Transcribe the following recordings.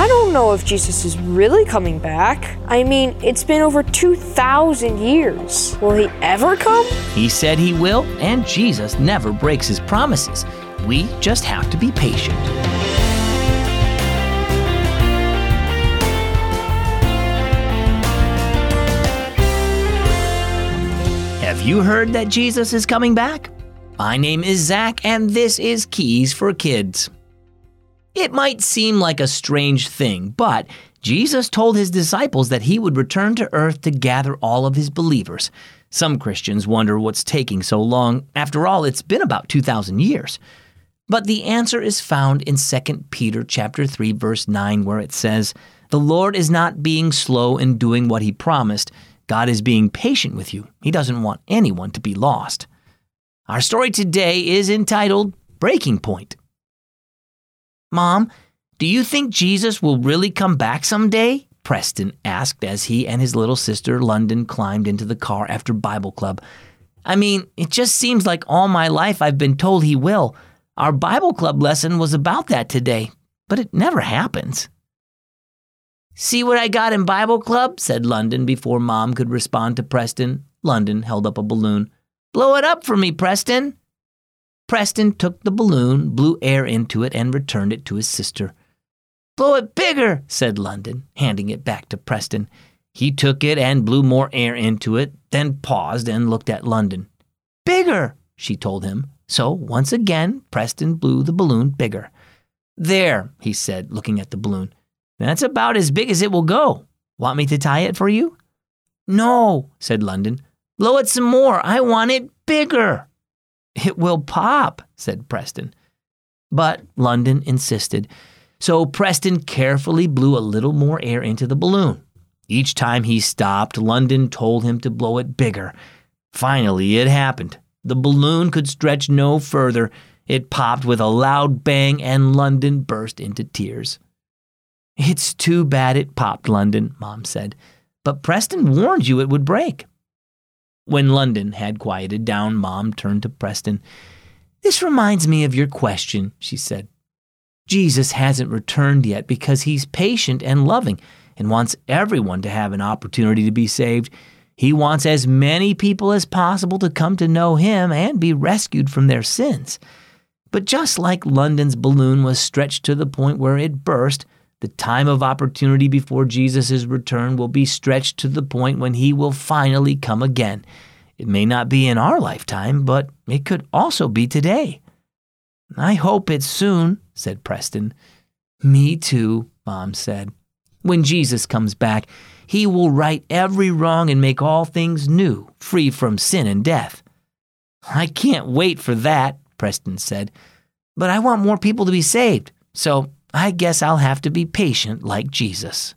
I don't know if Jesus is really coming back. I mean, it's been over 2,000 years. Will he ever come? He said he will, and Jesus never breaks his promises. We just have to be patient. Have you heard that Jesus is coming back? My name is Zach, and this is Keys for Kids. It might seem like a strange thing, but Jesus told his disciples that he would return to earth to gather all of his believers. Some Christians wonder what's taking so long. After all, it's been about 2000 years. But the answer is found in 2 Peter chapter 3 verse 9 where it says, "The Lord is not being slow in doing what he promised. God is being patient with you. He doesn't want anyone to be lost." Our story today is entitled Breaking Point. Mom, do you think Jesus will really come back someday? Preston asked as he and his little sister London climbed into the car after Bible club. I mean, it just seems like all my life I've been told he will. Our Bible club lesson was about that today, but it never happens. See what I got in Bible club? said London before Mom could respond to Preston. London held up a balloon. Blow it up for me, Preston. Preston took the balloon, blew air into it, and returned it to his sister. Blow it bigger, said London, handing it back to Preston. He took it and blew more air into it, then paused and looked at London. Bigger, she told him. So once again, Preston blew the balloon bigger. There, he said, looking at the balloon. That's about as big as it will go. Want me to tie it for you? No, said London. Blow it some more. I want it bigger. It will pop, said Preston. But London insisted. So Preston carefully blew a little more air into the balloon. Each time he stopped, London told him to blow it bigger. Finally, it happened. The balloon could stretch no further. It popped with a loud bang, and London burst into tears. It's too bad it popped, London, Mom said. But Preston warned you it would break. When London had quieted down, Mom turned to Preston. This reminds me of your question, she said. Jesus hasn't returned yet because he's patient and loving and wants everyone to have an opportunity to be saved. He wants as many people as possible to come to know him and be rescued from their sins. But just like London's balloon was stretched to the point where it burst, the time of opportunity before Jesus' return will be stretched to the point when he will finally come again. It may not be in our lifetime, but it could also be today. I hope it's soon, said Preston. Me too, Mom said. When Jesus comes back, he will right every wrong and make all things new, free from sin and death. I can't wait for that, Preston said. But I want more people to be saved, so I guess I'll have to be patient like Jesus.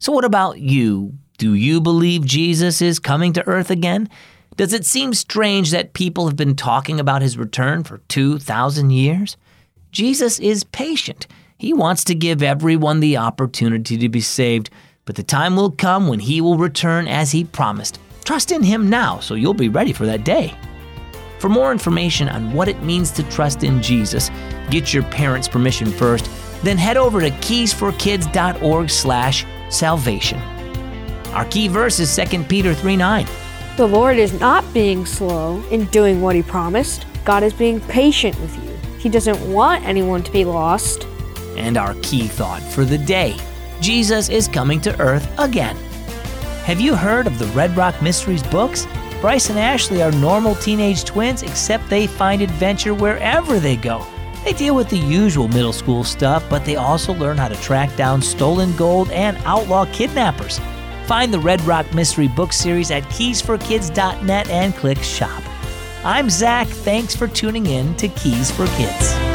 So, what about you? Do you believe Jesus is coming to earth again? Does it seem strange that people have been talking about his return for 2,000 years? Jesus is patient. He wants to give everyone the opportunity to be saved, but the time will come when he will return as he promised. Trust in him now so you'll be ready for that day. For more information on what it means to trust in Jesus, get your parents' permission first, then head over to keysforkids.org/salvation. Our key verse is 2 Peter 3 9. The Lord is not being slow in doing what he promised. God is being patient with you. He doesn't want anyone to be lost. And our key thought for the day Jesus is coming to earth again. Have you heard of the Red Rock Mysteries books? Bryce and Ashley are normal teenage twins, except they find adventure wherever they go. They deal with the usual middle school stuff, but they also learn how to track down stolen gold and outlaw kidnappers. Find the Red Rock Mystery Book Series at keysforkids.net and click shop. I'm Zach. Thanks for tuning in to Keys for Kids.